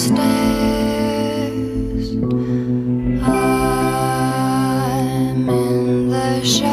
stairs. I'm in the shadow.